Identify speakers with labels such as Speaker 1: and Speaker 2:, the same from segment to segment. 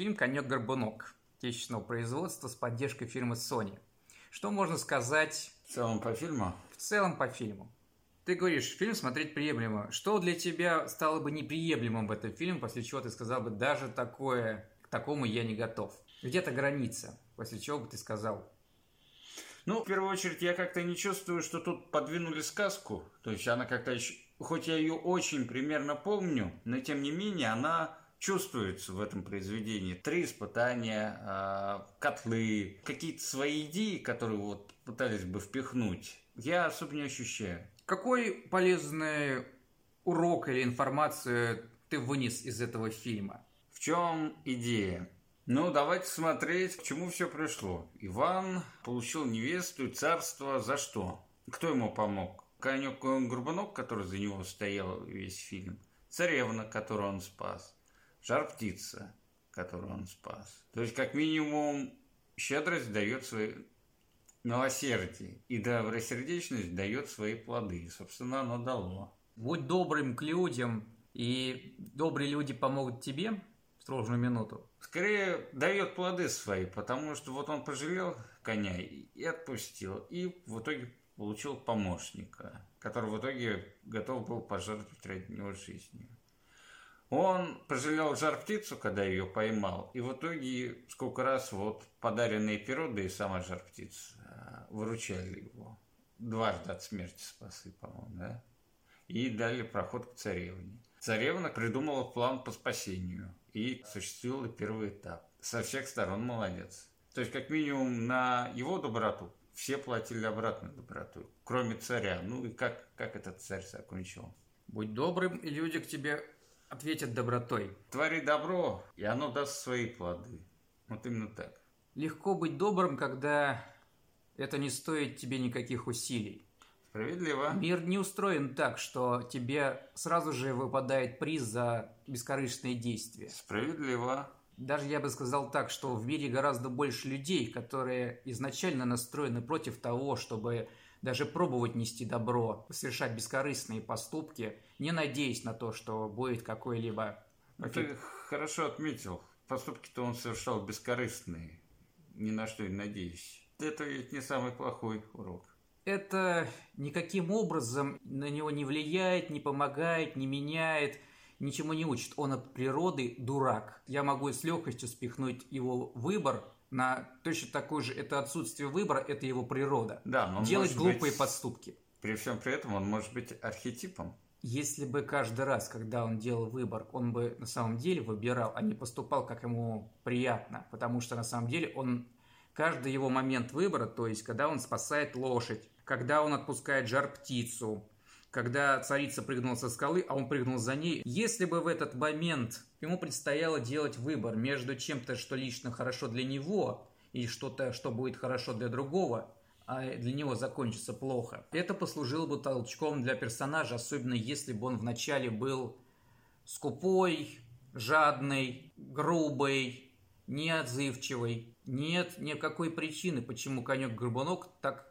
Speaker 1: фильм «Конек-горбунок» отечественного производства с поддержкой фирмы Sony. Что можно сказать
Speaker 2: В целом по фильму?
Speaker 1: в целом по фильму? Ты говоришь, фильм смотреть приемлемо. Что для тебя стало бы неприемлемым в этом фильме, после чего ты сказал бы, даже такое, к такому я не готов? Где-то граница, после чего бы ты сказал,
Speaker 2: Ну, в первую очередь, я как-то не чувствую, что тут подвинули сказку. То есть она как-то еще... Хоть я ее очень примерно помню, но тем не менее она чувствуется в этом произведении. Три испытания, а, котлы, какие-то свои идеи, которые вот пытались бы впихнуть, я особо не ощущаю.
Speaker 1: какой полезный урок или информацию ты вынес из этого фильма?
Speaker 2: В чем идея? Ну, давайте смотреть, к чему все пришло. Иван получил невесту и царство за что? Кто ему помог? Конек Горбунок, который за него стоял весь фильм. Царевна, которую он спас. Жар-птица, которую он спас. То есть, как минимум, щедрость дает свои милосердие. И добросердечность дает свои плоды. И, собственно, оно дало.
Speaker 1: Будь добрым к людям, и добрые люди помогут тебе в сложную минуту.
Speaker 2: Скорее дает плоды свои, потому что вот он пожалел коня и и отпустил, и в итоге получил помощника, который в итоге готов был пожертвовать ради него жизнью. Он пожалел жар-птицу, когда ее поймал, и в итоге сколько раз вот подаренные перо, да и сама жар-птица а, выручали его. Дважды от смерти спасли, по-моему, да? И дали проход к царевне. Царевна придумала план по спасению и осуществила первый этап. Со всех сторон молодец. То есть, как минимум, на его доброту все платили обратную доброту, кроме царя. Ну и как, как этот царь закончил?
Speaker 1: Будь добрым, и люди к тебе ответят добротой.
Speaker 2: Твори добро, и оно даст свои плоды. Вот именно так.
Speaker 1: Легко быть добрым, когда это не стоит тебе никаких усилий.
Speaker 2: Справедливо.
Speaker 1: Мир не устроен так, что тебе сразу же выпадает приз за бескорыстные действия.
Speaker 2: Справедливо.
Speaker 1: Даже я бы сказал так, что в мире гораздо больше людей, которые изначально настроены против того, чтобы даже пробовать нести добро, совершать бескорыстные поступки, не надеясь на то, что будет какой-либо
Speaker 2: Ну, Ты хорошо отметил. Поступки-то он совершал бескорыстные. Ни на что не надеясь. Это ведь не самый плохой урок.
Speaker 1: это никаким образом на него не влияет, не помогает, не меняет, ничему не учит. Он от природы дурак. Я могу с легкостью спихнуть его выбор на точно такой же. Это отсутствие выбора, это его природа.
Speaker 2: Да, но
Speaker 1: Делать глупые
Speaker 2: быть-
Speaker 1: поступки.
Speaker 2: При всем при этом он может быть архетипом.
Speaker 1: Если бы каждый раз, когда он делал выбор, он бы на самом деле выбирал, а не поступал, как ему приятно, потому что на самом деле он каждый его момент выбора, то есть когда он спасает лошадь, когда он отпускает жар-птицу, когда царица прыгнула со скалы, а он прыгнул за ней. Если бы в этот момент ему предстояло делать выбор между чем-то, что лично хорошо для него, и что-то, что будет хорошо для другого, а для него закончится плохо. Это послужило бы толчком для персонажа, особенно если бы он вначале был скупой, жадный, грубый, неотзывчивый. Нет никакой причины, почему конек-горбунок так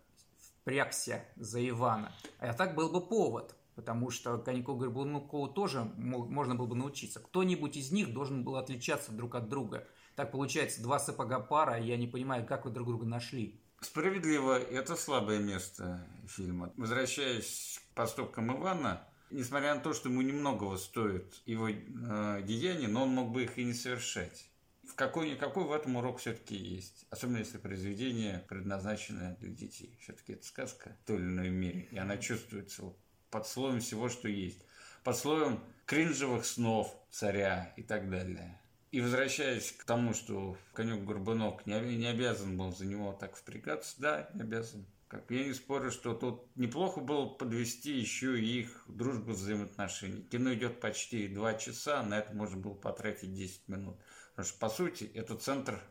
Speaker 1: впрягся за Ивана. А так был бы повод, потому что коньку горбунку тоже мо- можно было бы научиться. Кто-нибудь из них должен был отличаться друг от друга. Так получается, два сапога пара, и я не понимаю, как вы друг друга нашли.
Speaker 2: Справедливо, это слабое место фильма. Возвращаясь к поступкам Ивана, несмотря на то, что ему немногого стоит его э, деяния, но он мог бы их и не совершать. В какой-никакой в этом урок все-таки есть. Особенно если произведение предназначено для детей. Все-таки это сказка в той или иной мере. И она чувствуется под слоем всего, что есть. Под слоем кринжевых снов царя и так далее. И возвращаясь к тому, что конек Горбунок не, не обязан был за него так впрягаться, да, не обязан. Как я не спорю, что тут неплохо было подвести еще и их дружбу взаимоотношений. Кино идет почти два часа, на это можно было потратить 10 минут. Потому что, по сути, это центр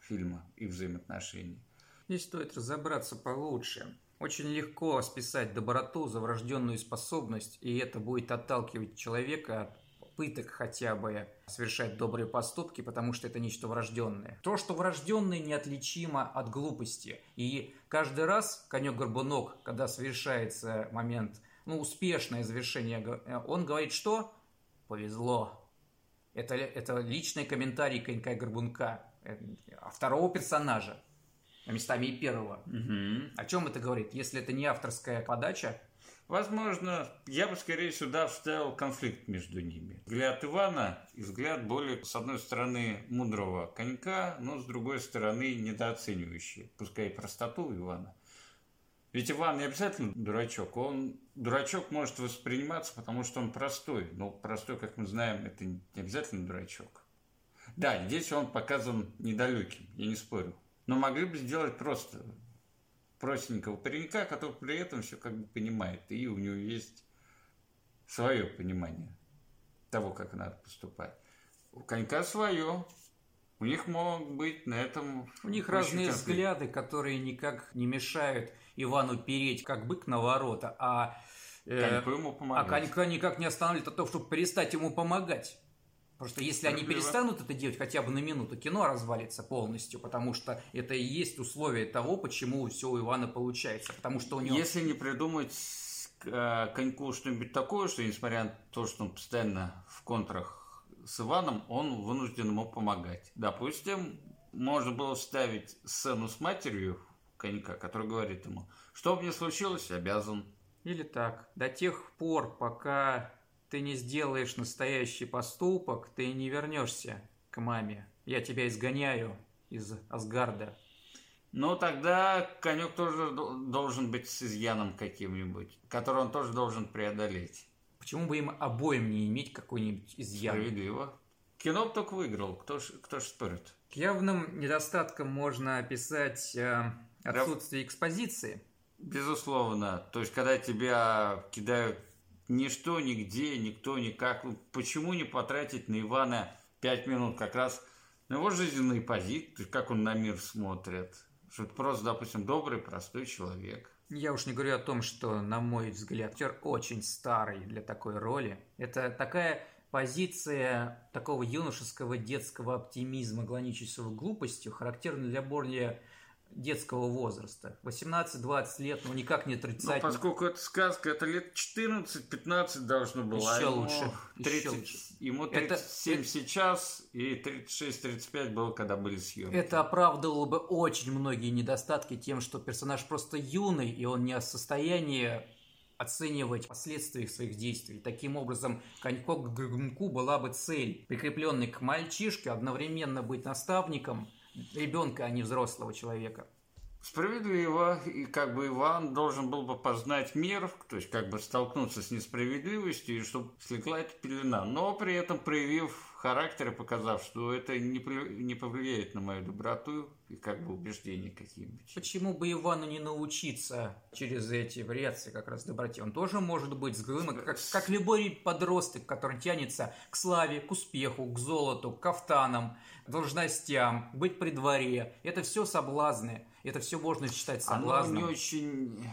Speaker 2: фильма, их взаимоотношений.
Speaker 1: Здесь стоит разобраться получше. Очень легко списать доброту за врожденную способность, и это будет отталкивать человека от попыток хотя бы совершать добрые поступки, потому что это нечто врожденное. То, что врожденное, неотличимо от глупости. И каждый раз конек-горбунок, когда совершается момент, ну, успешное завершение, он говорит, что повезло. Это, это личный комментарий Конька и Горбунка, э, а второго персонажа, а местами и первого.
Speaker 2: Угу.
Speaker 1: О чем это говорит? Если это не авторская подача,
Speaker 2: Возможно, я бы скорее сюда вставил конфликт между ними. Взгляд Ивана и взгляд более, с одной стороны, мудрого конька, но с другой стороны, недооценивающий, пускай и простоту Ивана. Ведь Иван не обязательно дурачок. Он дурачок может восприниматься, потому что он простой. Но простой, как мы знаем, это не обязательно дурачок. Да, здесь он показан недалеким, я не спорю. Но могли бы сделать просто простенького паренька, который при этом все как бы понимает, и у него есть свое понимание того, как надо поступать. У конька свое, у них могут быть на этом...
Speaker 1: У них разные конфликт. взгляды, которые никак не мешают Ивану переть, как бык на ворота, а...
Speaker 2: Э, коньку ему помогать.
Speaker 1: А конька никак не останавливает от того, чтобы перестать ему помогать. Потому что если они перестанут это делать хотя бы на минуту, кино развалится полностью, потому что это и есть условие того, почему все у Ивана получается. Потому что у него...
Speaker 2: Если не придумать э, коньку что-нибудь такое, что несмотря на то, что он постоянно в контрах с Иваном, он вынужден ему помогать. Допустим, можно было вставить сцену с матерью конька, которая говорит ему, что бы ни случилось, обязан.
Speaker 1: Или так. До тех пор, пока ты не сделаешь настоящий поступок, ты не вернешься к маме. Я тебя изгоняю из Асгарда.
Speaker 2: Ну, тогда конек тоже должен быть с изъяном каким-нибудь, который он тоже должен преодолеть.
Speaker 1: Почему бы им обоим не иметь какой-нибудь изъян?
Speaker 2: Справедливо. Кино только выиграл, кто ж, кто ж спорит?
Speaker 1: К явным недостаткам можно описать э, отсутствие экспозиции.
Speaker 2: Безусловно. То есть, когда тебя кидают ничто, нигде, никто, никак. Ну, почему не потратить на Ивана пять минут как раз на его жизненные позиции, как он на мир смотрит? Что это просто, допустим, добрый, простой человек.
Speaker 1: Я уж не говорю о том, что, на мой взгляд, актер очень старый для такой роли. Это такая позиция такого юношеского детского оптимизма, граничащего глупостью, характерна для более детского возраста. 18-20 лет, ну никак не отрицать.
Speaker 2: Ну, поскольку это сказка, это лет 14-15 должно было.
Speaker 1: Еще а лучше.
Speaker 2: 30, еще лучше. Ему 37 это, сейчас и 36-35 было, когда были съемки.
Speaker 1: Это оправдывало бы очень многие недостатки тем, что персонаж просто юный, и он не в состоянии оценивать последствия своих действий. Таким образом, конько к была бы цель, прикрепленный к мальчишке, одновременно быть наставником – ребенка, а не взрослого человека.
Speaker 2: Справедливо, и как бы Иван должен был бы познать мир, то есть как бы столкнуться с несправедливостью, и чтобы слегла эта пелена, но при этом проявив характер и показав, что это не, не повлияет на мою доброту и как бы убеждения какие-нибудь.
Speaker 1: Почему бы Ивану не научиться через эти вариации как раз доброте? Он тоже может быть с как, как любой подросток, который тянется к славе, к успеху, к золоту, к кафтанам, должностям, быть при дворе. Это все соблазны. Это все можно считать соблазном.
Speaker 2: Оно не очень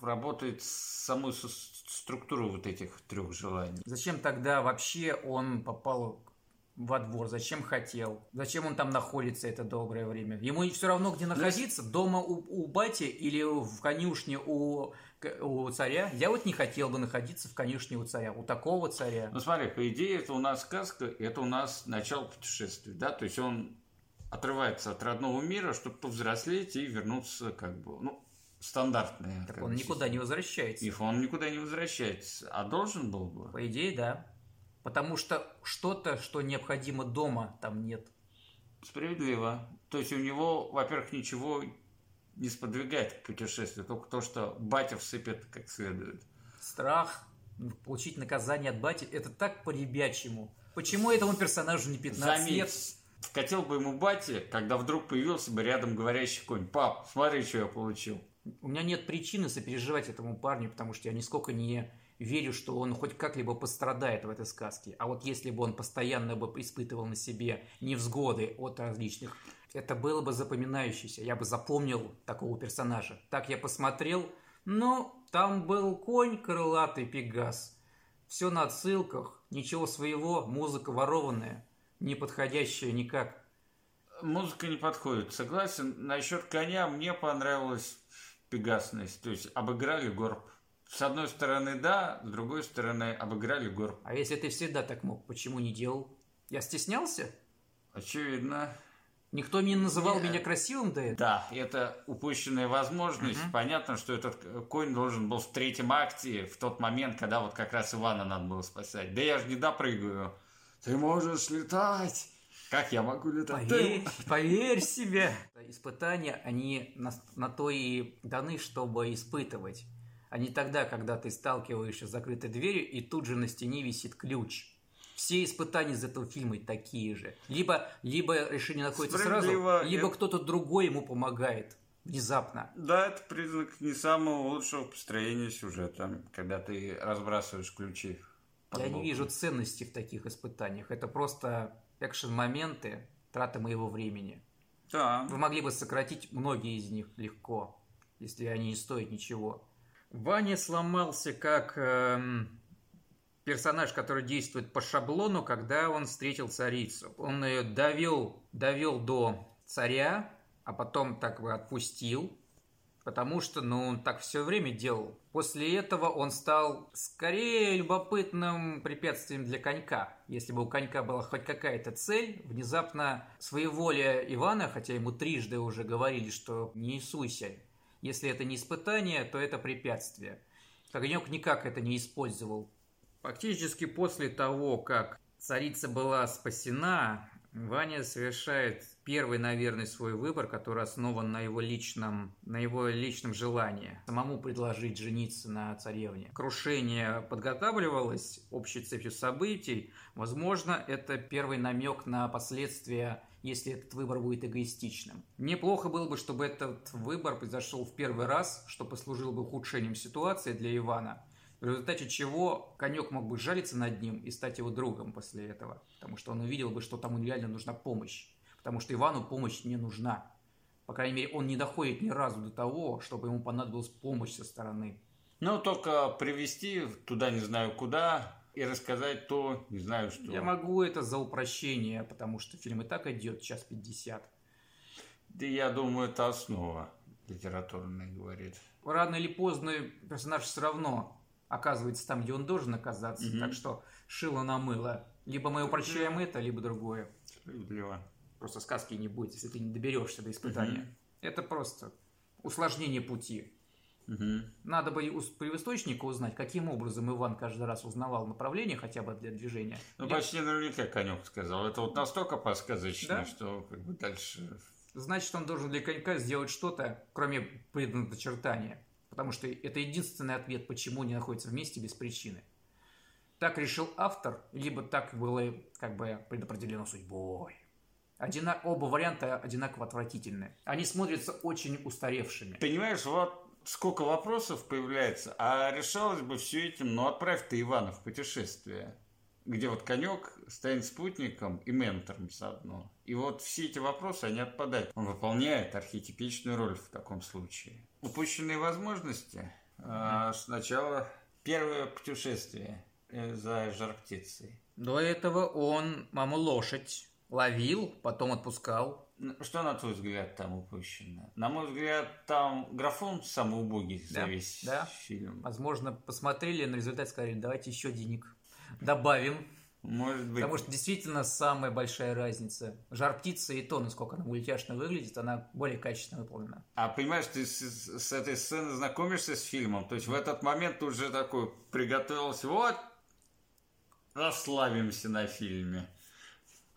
Speaker 2: работает саму структуру вот этих трех желаний.
Speaker 1: Зачем тогда вообще он попал во двор, зачем хотел, зачем он там находится это доброе время. Ему все равно, где находиться, дома у, у бати или в конюшне у, у царя. Я вот не хотел бы находиться в конюшне у царя, у такого царя.
Speaker 2: Ну смотри, по идее, это у нас сказка, это у нас начало путешествия, да, то есть он отрывается от родного мира, чтобы повзрослеть и вернуться как бы, ну, стандартная.
Speaker 1: Так он никуда не возвращается.
Speaker 2: И он никуда не возвращается. А должен был бы?
Speaker 1: По идее, да. Потому что что-то, что необходимо дома, там нет.
Speaker 2: Справедливо. То есть у него, во-первых, ничего не сподвигает к путешествию, только то, что батя всыпет как следует.
Speaker 1: Страх, получить наказание от бати, это так по-ребячему. Почему этому персонажу не 15 Заметь, лет?
Speaker 2: Вкатил бы ему бати, когда вдруг появился бы рядом говорящий конь. Пап, смотри, что я получил.
Speaker 1: У меня нет причины сопереживать этому парню, потому что я нисколько не верю, что он хоть как-либо пострадает в этой сказке. А вот если бы он постоянно бы испытывал на себе невзгоды от различных, это было бы запоминающееся. Я бы запомнил такого персонажа. Так я посмотрел, но там был конь крылатый Пегас. Все на отсылках, ничего своего, музыка ворованная, не подходящая никак.
Speaker 2: Музыка не подходит, согласен. Насчет коня мне понравилась пегасность. То есть обыграли горб С одной стороны, да, с другой стороны, обыграли гор.
Speaker 1: А если ты всегда так мог, почему не делал? Я стеснялся?
Speaker 2: Очевидно.
Speaker 1: Никто не называл
Speaker 2: Нет.
Speaker 1: меня красивым до этого?
Speaker 2: Да, это упущенная возможность.
Speaker 1: Мгм.
Speaker 2: Понятно, что этот конь должен был в третьем акте, в тот момент, когда вот как раз Ивана надо было спасать. Да я же не допрыгаю. Ты можешь летать. Как я могу летать?
Speaker 1: Поверь, поверь себе. Испытания, они на, на то и даны, чтобы испытывать. А не тогда, когда ты сталкиваешься с закрытой дверью, и тут же на стене висит ключ. Все испытания из этого фильма такие же. Либо, либо решение находится
Speaker 2: Справедливо.
Speaker 1: сразу, либо
Speaker 2: Это-
Speaker 1: кто-то другой ему помогает внезапно.
Speaker 2: Да, это признак не самого лучшего построения сюжета, когда ты разбрасываешь ключи.
Speaker 1: Я не вижу ценности в таких испытаниях. Это просто экшен-моменты, трата моего времени.
Speaker 2: Да.
Speaker 1: Вы могли бы сократить многие из них легко, если они не стоят ничего. Ваня сломался как эм, персонаж, который действует по шаблону, когда он встретил царицу. Он ее довел, довел до царя, а потом так бы отпустил, потому что, ну, он так все время делал. После этого он стал скорее любопытным препятствием для конька. Если бы у конька была хоть какая-то цель, внезапно своеволие Ивана, хотя ему трижды уже говорили, что не суйся, если это не испытание, то это препятствие. Конек никак это не использовал. Фактически после того, как царица была спасена, Ваня совершает первый, наверное, свой выбор, который основан на его личном, на его личном желании. Самому предложить жениться на царевне. Крушение подготавливалось общей цепью событий. Возможно, это первый намек на последствия, если этот выбор будет эгоистичным. Неплохо было бы, чтобы этот выбор произошел в первый раз, что послужило бы ухудшением ситуации для Ивана. В результате чего конек мог бы жалиться над ним и стать его другом после этого. Потому что он увидел бы, что тому реально нужна помощь. Потому что Ивану помощь не нужна. По крайней мере, он не доходит ни разу до того, чтобы ему понадобилась помощь со стороны.
Speaker 2: Ну, только привести туда не знаю куда и рассказать то не знаю что.
Speaker 1: Я могу это за упрощение, потому что фильм и так идет час 50.
Speaker 2: Да я думаю, это основа литературная говорит.
Speaker 1: Рано или поздно персонаж все равно оказывается там, где он должен оказаться.
Speaker 2: Мгм.
Speaker 1: Так что шило на мыло. Либо мы упрощаем это, либо другое.
Speaker 2: Справедливо.
Speaker 1: Просто сказки не будет, если ты не доберешься до испытания.
Speaker 2: Мгм.
Speaker 1: Это просто усложнение пути.
Speaker 2: Мгм.
Speaker 1: Надо бы у первоисточника узнать, каким образом Иван каждый раз узнавал направление хотя бы для движения.
Speaker 2: Ну,
Speaker 1: Или-
Speaker 2: почти наверняка конек сказал. Это вот настолько подсказочно,
Speaker 1: Да?
Speaker 2: что как бы дальше...
Speaker 1: Значит, он должен для конька сделать что-то, кроме предначертания. Потому что это единственный ответ, почему они находятся вместе без причины. Так решил автор, либо так было как бы предопределено судьбой. Одина- Оба варианта одинаково отвратительны. Они смотрятся очень устаревшими.
Speaker 2: Понимаешь, вот сколько вопросов появляется, а решалось бы все этим, ну, отправь ты Ивана в путешествие, где вот конек станет спутником и ментором заодно. И вот все эти вопросы, они отпадают. Он выполняет архетипичную роль в таком случае. Упущенные возможности. А, сначала первое путешествие э, за жар птицей.
Speaker 1: До этого он маму лошадь ловил, потом отпускал.
Speaker 2: Ну, Что, на твой взгляд, там упущено? На мой взгляд, там графон самый убогий за
Speaker 1: Да,
Speaker 2: весь
Speaker 1: да.
Speaker 2: фильм.
Speaker 1: Возможно, посмотрели на результат сказали, давайте еще денег добавим.
Speaker 2: Может быть,
Speaker 1: Потому что действительно самая большая разница. Жар птицы и то, насколько она мультяшно выглядит, она более качественно выполнена.
Speaker 2: А понимаешь, ты с, с этой сцены знакомишься с фильмом, то есть в этот момент уже такой приготовился, вот, расслабимся на фильме.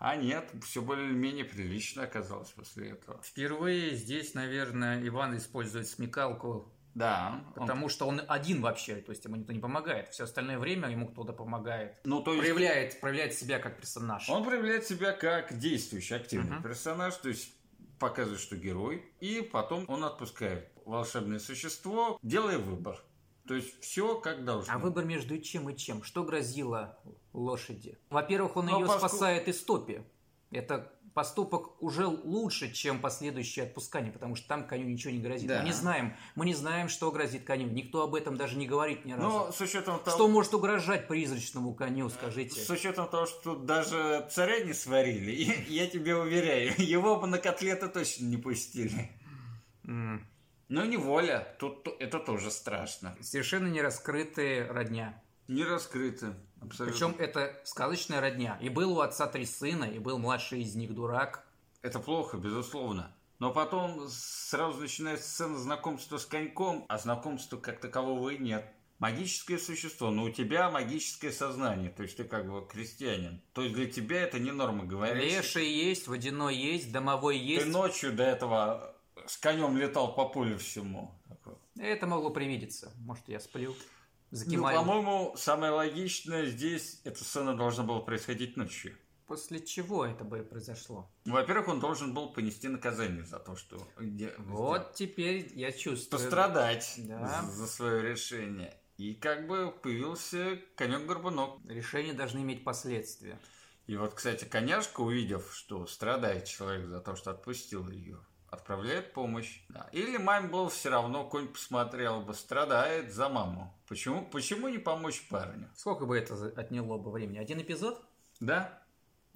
Speaker 2: А нет, все более-менее прилично оказалось после этого.
Speaker 1: Впервые здесь, наверное, Иван использует смекалку,
Speaker 2: Да. он-
Speaker 1: потому что он один вообще, то есть ему никто не помогает. Все остальное время ему кто-то помогает.
Speaker 2: ну, то есть
Speaker 1: Проявляет, проявляет себя как персонаж.
Speaker 2: он проявляет себя как действующий, активный
Speaker 1: Мгм.
Speaker 2: персонаж, то есть показывает, что герой, и потом он отпускает волшебное существо, делая выбор. То есть все как должно.
Speaker 1: А выбор между чем и чем? Что грозило лошади? Во-первых, он
Speaker 2: Ну,
Speaker 1: ее
Speaker 2: поскольку-
Speaker 1: спасает из топи. Это поступок уже лучше, чем последующее отпускание, потому что там коню ничего не грозит.
Speaker 2: Да.
Speaker 1: Мы не знаем, мы не знаем, что грозит коню. Никто об этом даже не говорит ни разу.
Speaker 2: Но с учетом того,
Speaker 1: Что может угрожать призрачному коню, скажите?
Speaker 2: С учетом того, что даже царя не сварили, я тебе уверяю, его бы на котлеты точно не пустили. Но неволя, тут это тоже страшно.
Speaker 1: Совершенно не раскрытые родня.
Speaker 2: Не раскрыты, абсолютно.
Speaker 1: Причем это сказочная родня. И был у отца три сына, и был младший из них дурак.
Speaker 2: Это плохо, безусловно. Но потом сразу начинается сцена знакомства с коньком, а знакомства как такового и нет. Магическое существо, но у тебя магическое сознание, то есть ты как бы крестьянин. То есть для тебя это не норма говорить.
Speaker 1: Леший есть, водяной есть, домовой есть.
Speaker 2: Ты ночью до этого с конем летал по полю всему.
Speaker 1: Это могло привидеться. Может, я сплю.
Speaker 2: Ну, по-моему, самое логичное здесь, эта сцена должна была происходить ночью.
Speaker 1: После чего это бы произошло?
Speaker 2: Во-первых, он должен был понести наказание за то, что...
Speaker 1: Вот сделал. теперь я чувствую.
Speaker 2: Пострадать да. за свое решение. И как бы появился конек-горбунок.
Speaker 1: Решения должны иметь последствия.
Speaker 2: И вот, кстати, коняшка, увидев, что страдает человек за то, что отпустил ее, отправляет помощь. Да. Или маме было все равно, конь посмотрел бы, страдает за маму. Почему, почему не помочь парню?
Speaker 1: Сколько бы это отняло бы времени? Один эпизод?
Speaker 2: Да.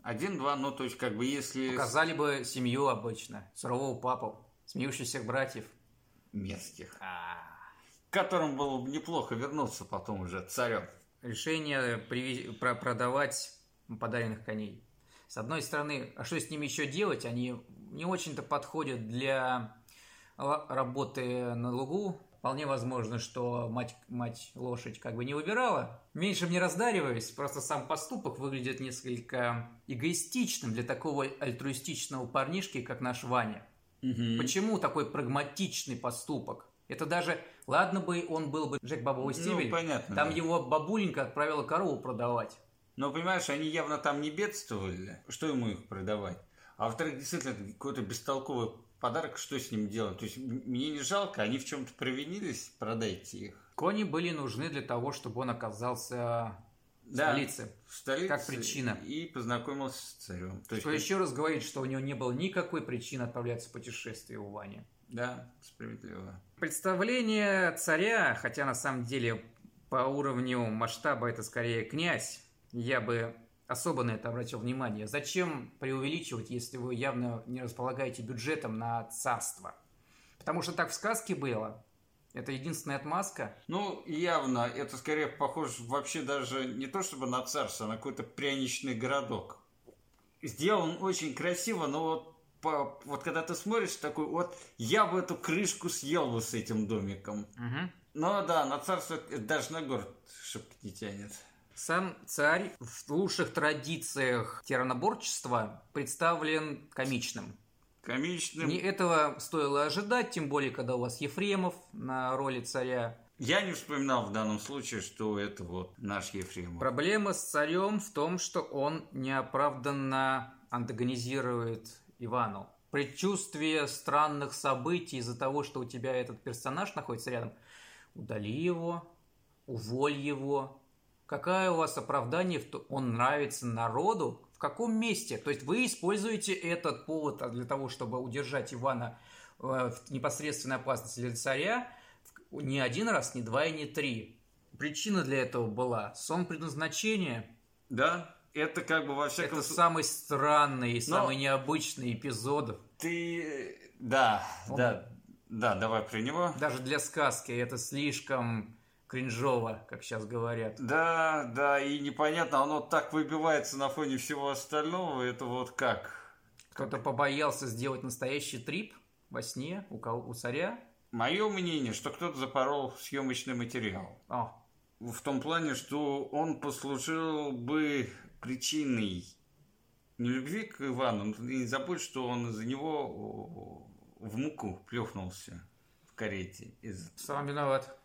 Speaker 2: Один-два, ну то есть как бы если...
Speaker 1: Показали бы семью обычно, сурового папу, смеющихся братьев.
Speaker 2: Мерзких. А-а-а. Которым было бы неплохо вернуться потом уже царем.
Speaker 1: Решение приви... про продавать подаренных коней. С одной стороны, а что с ними еще делать? Они не очень-то подходят для работы на лугу, Вполне возможно, что мать, мать лошадь как бы не выбирала. Меньше мне раздариваюсь, просто сам поступок выглядит несколько эгоистичным для такого альтруистичного парнишки, как наш Ваня. Угу. Почему такой прагматичный поступок? Это даже, ладно бы он был бы Джек Бобовый Стебель,
Speaker 2: ну, понятно,
Speaker 1: там
Speaker 2: да.
Speaker 1: его бабуленька отправила корову продавать.
Speaker 2: Но, понимаешь, они явно там не бедствовали. Что ему их продавать? А во-вторых, действительно, какой-то бестолковый подарок, что с ним делать? То есть мне не жалко, они в чем-то провинились, продайте их.
Speaker 1: Кони были нужны для того, чтобы он оказался в да, столице.
Speaker 2: В столице.
Speaker 1: Как причина.
Speaker 2: И познакомился с царем.
Speaker 1: То что есть, еще раз говорит, что у него не было никакой причины отправляться в путешествие у Вани.
Speaker 2: Да, справедливо.
Speaker 1: Представление царя, хотя на самом деле по уровню масштаба это скорее князь, я бы особо на это обратил внимание. Зачем преувеличивать, если вы явно не располагаете бюджетом на царство? Потому что так в сказке было. Это единственная отмазка?
Speaker 2: Ну, явно. Это скорее похоже вообще даже не то чтобы на царство, а на какой-то пряничный городок. Сделан очень красиво, но вот по, вот когда ты смотришь такой, вот я бы эту крышку съел бы с этим домиком. Угу. Но да, на царство даже на город шибко не тянет.
Speaker 1: Сам царь в лучших традициях тираноборчества представлен комичным.
Speaker 2: Комичным.
Speaker 1: Не этого стоило ожидать, тем более, когда у вас Ефремов на роли царя.
Speaker 2: Я не вспоминал в данном случае, что это вот наш Ефремов.
Speaker 1: Проблема с царем в том, что он неоправданно антагонизирует Ивану. Предчувствие странных событий из-за того, что у тебя этот персонаж находится рядом, удали его, уволь его, Какое у вас оправдание, что он нравится народу? В каком месте? То есть вы используете этот повод для того, чтобы удержать Ивана э, в непосредственной опасности для царя не один раз, не два и не три. Причина для этого была сон предназначения.
Speaker 2: Да, это как бы во всяком
Speaker 1: Это самый странный и Но самый необычный эпизод.
Speaker 2: Ты... Да, Он... да, да, давай про него.
Speaker 1: Даже для сказки это слишком кринжово, как сейчас говорят.
Speaker 2: Да, да, и непонятно, оно так выбивается на фоне всего остального, это вот как?
Speaker 1: Кто-то побоялся сделать настоящий трип во сне у, у царя?
Speaker 2: Мое мнение, что кто-то запорол съемочный материал.
Speaker 1: О.
Speaker 2: В том плане, что он послужил бы причиной не любви к Ивану, и не забудь, что он из-за него в муку плюхнулся в карете. Из...
Speaker 1: Сам виноват.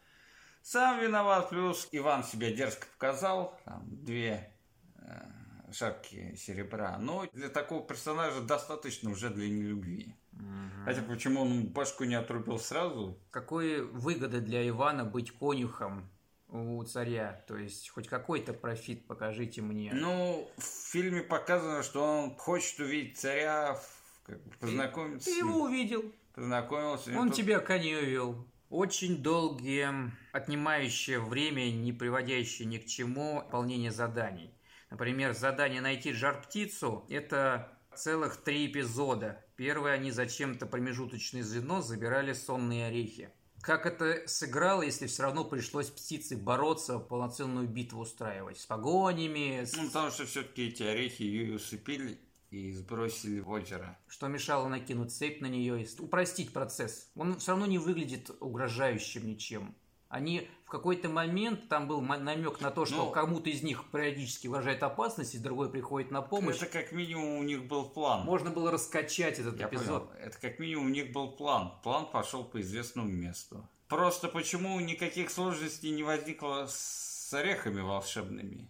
Speaker 2: Сам виноват, плюс Иван себя дерзко показал, там, две э, шапки серебра. Но для такого персонажа достаточно уже для нелюбви. Угу. Хотя почему он башку не отрубил сразу?
Speaker 1: Какой выгоды для Ивана быть конюхом у царя? То есть хоть какой-то профит покажите мне.
Speaker 2: Ну, в фильме показано, что он хочет увидеть царя, как бы познакомиться.
Speaker 1: Ты, ты его увидел.
Speaker 2: Познакомился.
Speaker 1: Он тут... тебя коней увел. Очень долгие, отнимающие время, не приводящие ни к чему, выполнение заданий. Например, задание найти жар-птицу – это Целых три эпизода. Первый они зачем-то промежуточное звено забирали сонные орехи. Как это сыграло, если все равно пришлось птице бороться, полноценную битву устраивать с погонями? С...
Speaker 2: Ну, потому что все-таки эти орехи ее усыпили и сбросили в озеро.
Speaker 1: Что мешало накинуть цепь на нее и упростить процесс. Он все равно не выглядит угрожающим ничем. Они в какой-то момент, там был намек на то, что ну, кому-то из них периодически угрожает опасность, и другой приходит на помощь.
Speaker 2: Это как минимум у них был план.
Speaker 1: Можно было раскачать этот Я эпизод.
Speaker 2: Понял. Это как минимум у них был план. План пошел по известному месту. Просто почему никаких сложностей не возникло с орехами волшебными?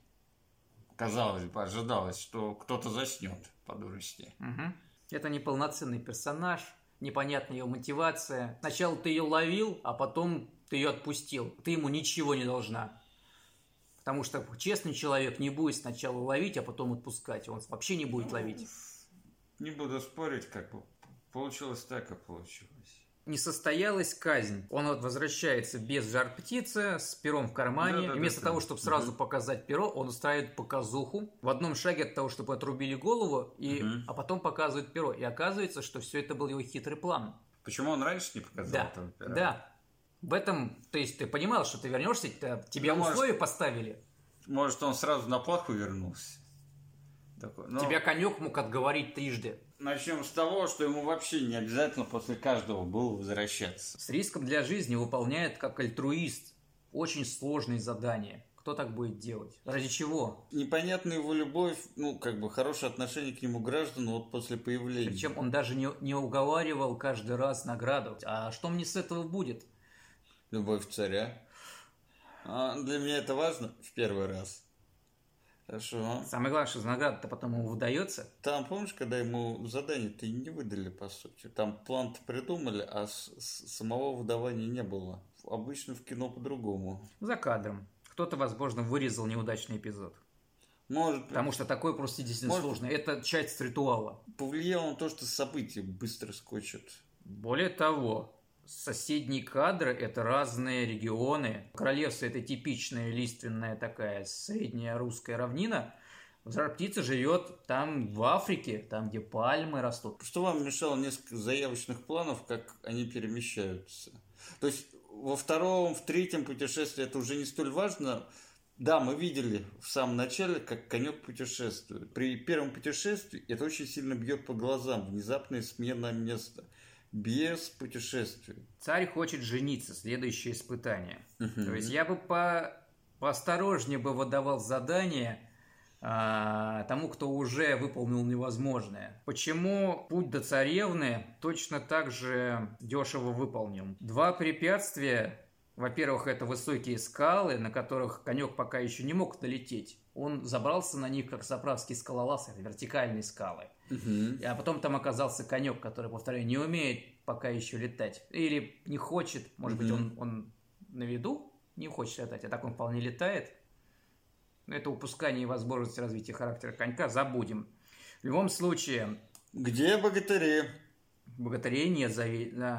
Speaker 2: Казалось бы, ожидалось, что кто-то заснет по дурости.
Speaker 1: Угу. Это неполноценный персонаж, непонятная ее мотивация. Сначала ты ее ловил, а потом ты ее отпустил. Ты ему ничего не должна. Потому что честный человек не будет сначала ловить, а потом отпускать. Он вообще не будет ловить.
Speaker 2: Не буду спорить, как бы получилось так, как получилось
Speaker 1: не состоялась казнь. Он вот возвращается без жар птицы, с пером в кармане. Да, да, вместо да, того, чтобы сразу угу. показать перо, он устраивает показуху. В одном шаге от того, чтобы отрубили голову, и, угу. а потом показывает перо. И оказывается, что все это был его хитрый план.
Speaker 2: Почему он раньше не показал
Speaker 1: да,
Speaker 2: этого
Speaker 1: пера? Да. В этом, то есть ты понимал, что ты вернешься, тебе ну, условия может, поставили.
Speaker 2: Может, он сразу на плаху вернулся.
Speaker 1: Такой, но... Тебя конек мог отговорить трижды.
Speaker 2: Начнем с того, что ему вообще не обязательно после каждого было возвращаться.
Speaker 1: С риском для жизни выполняет как альтруист очень сложные задания. Кто так будет делать? Ради чего?
Speaker 2: Непонятна его любовь, ну, как бы хорошее отношение к нему граждан вот после появления.
Speaker 1: Причем он даже не, не уговаривал каждый раз награду. А что мне с этого будет?
Speaker 2: Любовь царя. А для меня это важно в первый раз. Хорошо.
Speaker 1: Самое главное, что награда-то потом ему выдается.
Speaker 2: Там, помнишь, когда ему задание-то не выдали, по сути? Там план-то придумали, а с -с самого выдавания не было. Обычно в кино по-другому.
Speaker 1: За кадром. Кто-то, возможно, вырезал неудачный эпизод.
Speaker 2: Может.
Speaker 1: Потому что такое просто действительно может, сложно. Это часть ритуала.
Speaker 2: Повлияло на то, что события быстро скочат.
Speaker 1: Более того, Соседние кадры – это разные регионы. Королевство – это типичная лиственная такая средняя русская равнина. Жар-птица живет там, в Африке, там, где пальмы растут.
Speaker 2: Что вам мешало несколько заявочных планов, как они перемещаются? То есть во втором, в третьем путешествии это уже не столь важно. Да, мы видели в самом начале, как конек путешествует. При первом путешествии это очень сильно бьет по глазам, внезапная смена места без путешествий.
Speaker 1: Царь хочет жениться, следующее испытание. Угу. То есть я бы по поосторожнее бы выдавал задание а, тому, кто уже выполнил невозможное. Почему путь до царевны точно так же дешево выполнен? Два препятствия. Во-первых, это высокие скалы, на которых конек пока еще не мог долететь. Он забрался на них, как заправский скалолаз, это вертикальные скалы. Угу. А потом там оказался конек, который, повторяю, не умеет пока еще летать. Или не хочет, может угу. быть, он, он на виду не хочет летать, а так он вполне летает. Но это упускание возможности развития характера конька забудем. В любом случае...
Speaker 2: Где богатыри?
Speaker 1: Богатырей нет за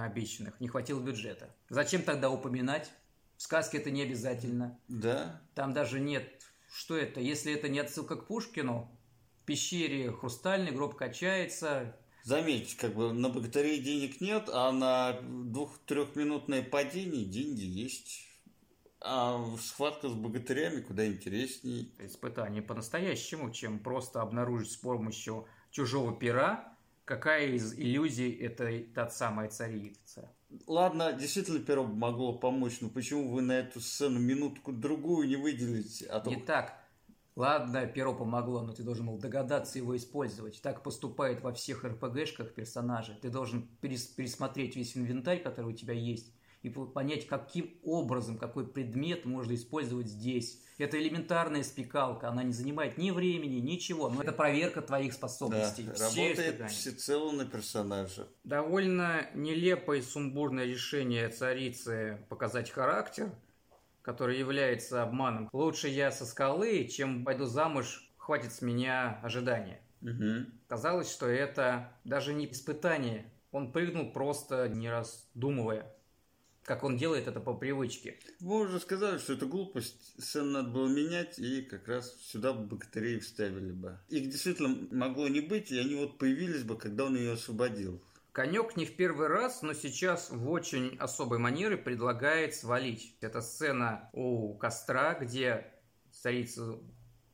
Speaker 1: обещанных, не хватило бюджета. Зачем тогда упоминать? В сказке это не обязательно.
Speaker 2: Да.
Speaker 1: Там даже нет... Что это? Если это не отсылка к Пушкину, в пещере хрустальный гроб качается.
Speaker 2: Заметьте, как бы на богатырей денег нет, а на двух-трехминутное падение деньги есть. А схватка с богатырями куда интереснее.
Speaker 1: Испытание по-настоящему, чем просто обнаружить с помощью чужого пера, какая из иллюзий это та самая царица.
Speaker 2: Ладно, действительно перо могло помочь, но почему вы на эту сцену минутку-другую не выделите?
Speaker 1: А то... Не так. Ладно, перо помогло, но ты должен был догадаться его использовать. Так поступает во всех РПГшках персонажи. Ты должен пересмотреть весь инвентарь, который у тебя есть, и понять, каким образом, какой предмет можно использовать здесь. Это элементарная спекалка, она не занимает ни времени, ничего, но это проверка твоих способностей.
Speaker 2: Да, работает всецело на персонаже.
Speaker 1: Довольно нелепое и сумбурное решение царицы показать характер – который является обманом. Лучше я со скалы, чем пойду замуж, хватит с меня ожидания. Угу. Казалось, что это даже не испытание. Он прыгнул просто не раздумывая. Как он делает это по привычке.
Speaker 2: Мы уже сказали, что это глупость. Сцену надо было менять, и как раз сюда бы богатырей вставили бы. Их действительно могло не быть, и они вот появились бы, когда он ее освободил.
Speaker 1: Конек не в первый раз, но сейчас в очень особой манере предлагает свалить. Это сцена у костра, где царица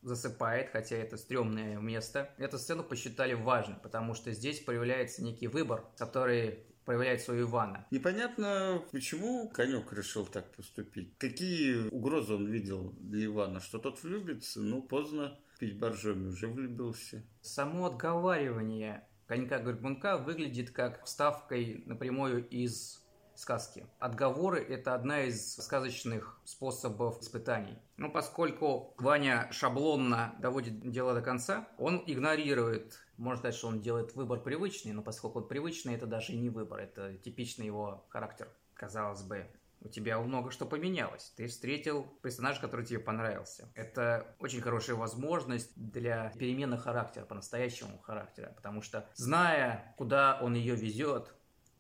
Speaker 1: засыпает, хотя это стрёмное место. Эту сцену посчитали важной, потому что здесь появляется некий выбор, который проявляет свою Ивана.
Speaker 2: Непонятно, почему Конек решил так поступить. Какие угрозы он видел для Ивана? Что тот влюбится? Ну, поздно пить боржоми, уже влюбился.
Speaker 1: Само отговаривание конька-горбунка выглядит как вставкой напрямую из сказки. Отговоры – это одна из сказочных способов испытаний. Но поскольку Ваня шаблонно доводит дело до конца, он игнорирует, можно сказать, что он делает выбор привычный, но поскольку он привычный, это даже и не выбор, это типичный его характер, казалось бы. У тебя много что поменялось. Ты встретил персонажа, который тебе понравился. Это очень хорошая возможность для перемены характера, по-настоящему характера. Потому что, зная, куда он ее везет,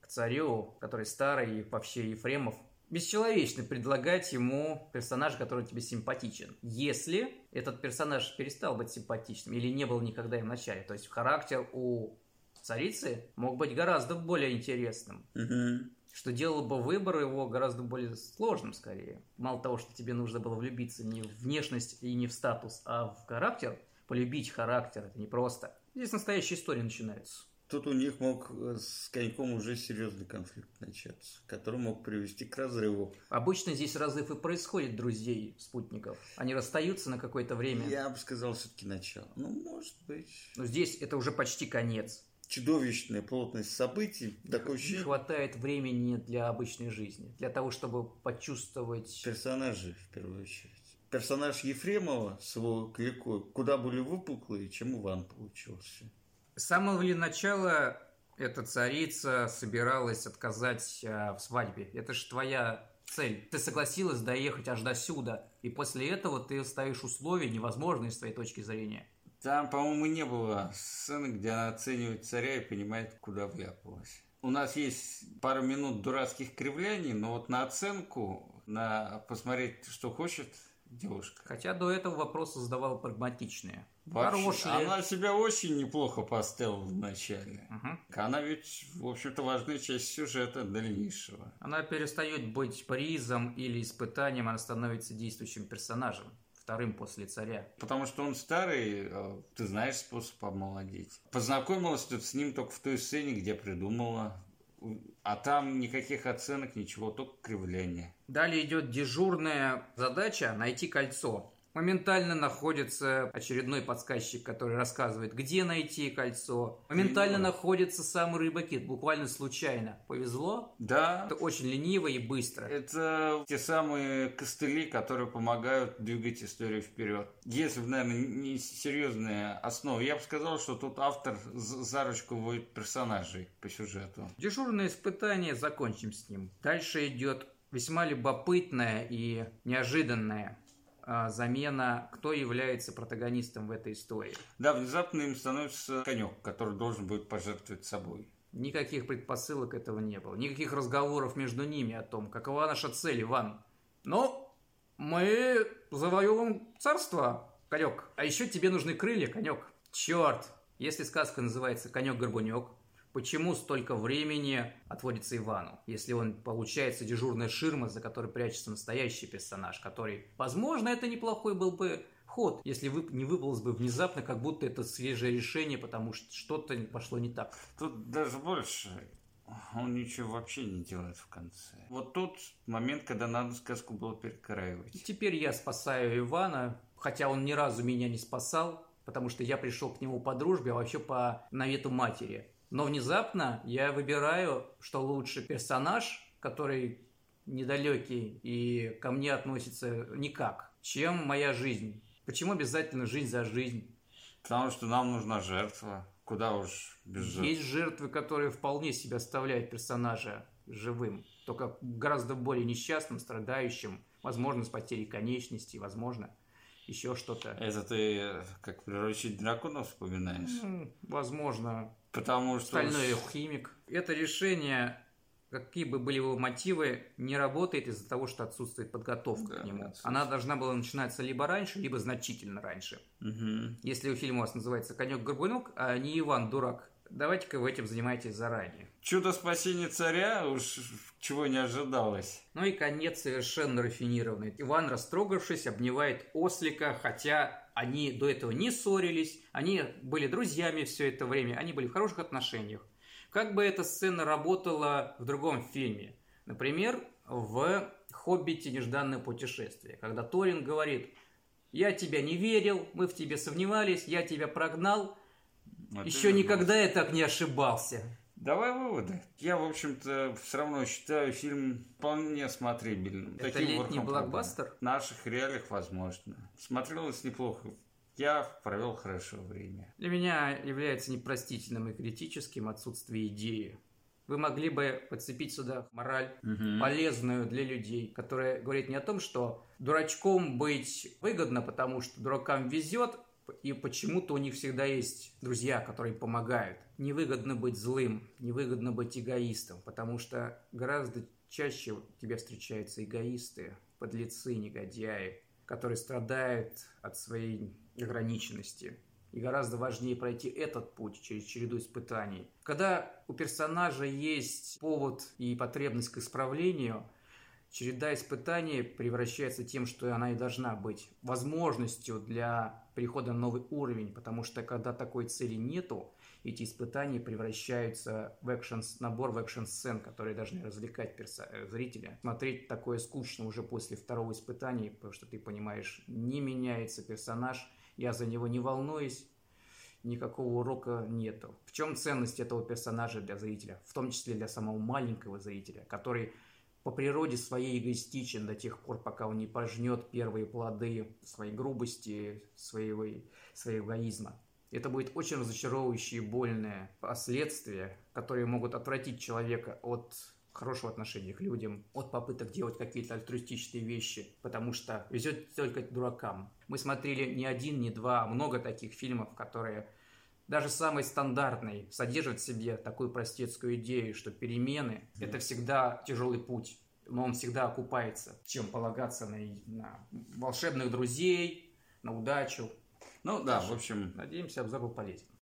Speaker 1: царю, который старый, и вообще Ефремов, бесчеловечно предлагать ему персонажа, который тебе симпатичен. Если этот персонаж перестал быть симпатичным или не был никогда им в начале. То есть характер у царицы мог быть гораздо более интересным.
Speaker 2: Угу.
Speaker 1: Что делало бы выбор его гораздо более сложным, скорее. Мало того, что тебе нужно было влюбиться не в внешность и не в статус, а в характер, полюбить характер, это непросто. Здесь настоящая история начинается.
Speaker 2: Тут у них мог э, с коньком уже серьезный конфликт начаться, который мог привести к разрыву.
Speaker 1: Обычно здесь разрыв и происходит друзей спутников. Они расстаются на какое-то время.
Speaker 2: Я бы сказал, все-таки начало. Ну, может быть.
Speaker 1: Но здесь это уже почти конец.
Speaker 2: Чудовищная плотность событий. Такое
Speaker 1: Не хватает времени для обычной жизни. Для того, чтобы почувствовать...
Speaker 2: Персонажи, в первую очередь. Персонаж Ефремова с его кликой куда более выпуклый, чем Иван получился.
Speaker 1: С самого ли начала эта царица собиралась отказать э, в свадьбе? Это же твоя цель. Ты согласилась доехать аж до сюда, и после этого ты ставишь условия невозможные с твоей точки зрения.
Speaker 2: Там, по-моему, не было сцены, где она оценивает царя и понимает, куда вляпалась. У нас есть пару минут дурацких кривляний, но вот на оценку, на посмотреть, что хочет девушка.
Speaker 1: Хотя до этого вопросы задавала прагматичные.
Speaker 2: Вообще, она себя очень неплохо поставила в начале. Угу. Она ведь, в общем-то, важная часть сюжета дальнейшего.
Speaker 1: Она перестает быть призом или испытанием, она становится действующим персонажем вторым после царя.
Speaker 2: Потому что он старый, э, ты знаешь способ обмолодеть. Познакомилась тут с ним только в той сцене, где придумала. А там никаких оценок, ничего, только кривление.
Speaker 1: Далее идет дежурная задача найти кольцо моментально находится очередной подсказчик, который рассказывает, где найти кольцо. Моментально ленивый. находится сам рыбакит, буквально случайно. Повезло?
Speaker 2: Да.
Speaker 1: Это очень лениво и быстро.
Speaker 2: Это те самые костыли, которые помогают двигать историю вперед. Если бы, наверное, не серьезная основа, я бы сказал, что тут автор за ручку вводит персонажей по сюжету.
Speaker 1: Дежурное испытание, закончим с ним. Дальше идет весьма любопытное и неожиданное замена, кто является протагонистом в этой истории.
Speaker 2: Да, внезапно им становится конек, который должен будет пожертвовать собой.
Speaker 1: Никаких предпосылок этого не было. Никаких разговоров между ними о том, какова наша цель, Иван. Но мы завоевываем царство, конек. А еще тебе нужны крылья, конек. Черт! Если сказка называется «Конек-горбунек», Почему столько времени отводится Ивану, если он получается дежурная ширма, за которой прячется настоящий персонаж, который, возможно, это неплохой был бы ход, если вы не выпалось бы внезапно, как будто это свежее решение, потому что что-то пошло не так.
Speaker 2: Тут даже больше. Он ничего вообще не делает в конце. Вот тут момент, когда надо сказку было перекраивать.
Speaker 1: Теперь я спасаю Ивана, хотя он ни разу меня не спасал, потому что я пришел к нему по дружбе, а вообще по навету матери. Но внезапно я выбираю, что лучше персонаж, который недалекий и ко мне относится никак, чем моя жизнь. Почему обязательно жизнь за жизнь?
Speaker 2: Потому что нам нужна жертва. Куда уж без жертв.
Speaker 1: Есть жертвы, которые вполне себе оставляют персонажа живым, только гораздо более несчастным, страдающим, возможно, с потерей конечностей, возможно, еще что-то.
Speaker 2: Это ты как приручить дракона вспоминаешь?
Speaker 1: возможно.
Speaker 2: Потому что...
Speaker 1: Стальной химик. Это решение какие бы были его мотивы, не работает из-за того, что отсутствует подготовка
Speaker 2: Да,
Speaker 1: к нему.
Speaker 2: отсутствует.
Speaker 1: Она должна была начинаться либо раньше, либо значительно раньше.
Speaker 2: Мгм.
Speaker 1: Если у фильма у вас называется «Конек-горбунок», а не «Иван Дурак», давайте-ка вы этим занимаетесь заранее.
Speaker 2: Чудо спасения царя уж чего не ожидалось.
Speaker 1: Ну и конец совершенно рафинированный. Иван, растрогавшись, обнимает ослика, хотя они до этого не ссорились, они были друзьями все это время, они были в хороших отношениях. Как бы эта сцена работала в другом фильме? Например, в «Хоббите. Нежданное путешествие», когда Торин говорит «Я тебя не верил, мы в тебе сомневались, я тебя прогнал,
Speaker 2: Вот
Speaker 1: еще
Speaker 2: это
Speaker 1: никогда я так не ошибался».
Speaker 2: Давай выводы. Я, в общем-то, все равно считаю фильм вполне смотрибельным.
Speaker 1: Это
Speaker 2: Таким
Speaker 1: летний блокбастер?
Speaker 2: В наших реалиях, возможно. Смотрелось неплохо. Я провел хорошо время.
Speaker 1: Для меня является непростительным и критическим отсутствие идеи. Вы могли бы подцепить сюда мораль, полезную для людей, которая говорит не о том, что дурачком быть выгодно, потому что дуракам везет, и почему-то у них всегда есть друзья, которые помогают. Невыгодно быть злым, невыгодно быть эгоистом, потому что гораздо чаще тебе встречаются эгоисты, подлецы, негодяи, которые страдают от своей ограниченности. И гораздо важнее пройти этот путь через череду испытаний. Когда у персонажа есть повод и потребность к исправлению, череда испытаний превращается тем, что она и должна быть возможностью для перехода на новый уровень, потому что когда такой цели нету, эти испытания превращаются в экшен, набор в экшн-сцен, которые должны развлекать перса- э, зрителя. Смотреть такое скучно уже после второго испытания, потому что ты понимаешь, не меняется персонаж, я за него не волнуюсь, никакого урока нету. В чем ценность этого персонажа для зрителя? В том числе для самого маленького зрителя, который по природе своей эгоистичен до тех пор, пока он не пожнет первые плоды своей грубости, своего, своего эгоизма. Это будет очень разочаровывающее и больное последствие, которые могут отвратить человека от хорошего отношения к людям, от попыток делать какие-то альтруистичные вещи, потому что везет только дуракам. Мы смотрели не один, не два, а много таких фильмов, которые даже самый стандартный содержит в себе такую простецкую идею, что перемены – это всегда тяжелый путь, но он всегда окупается, чем полагаться на, на волшебных друзей, на удачу.
Speaker 2: Ну да, в общем,
Speaker 1: Надеемся, обзор был полезен.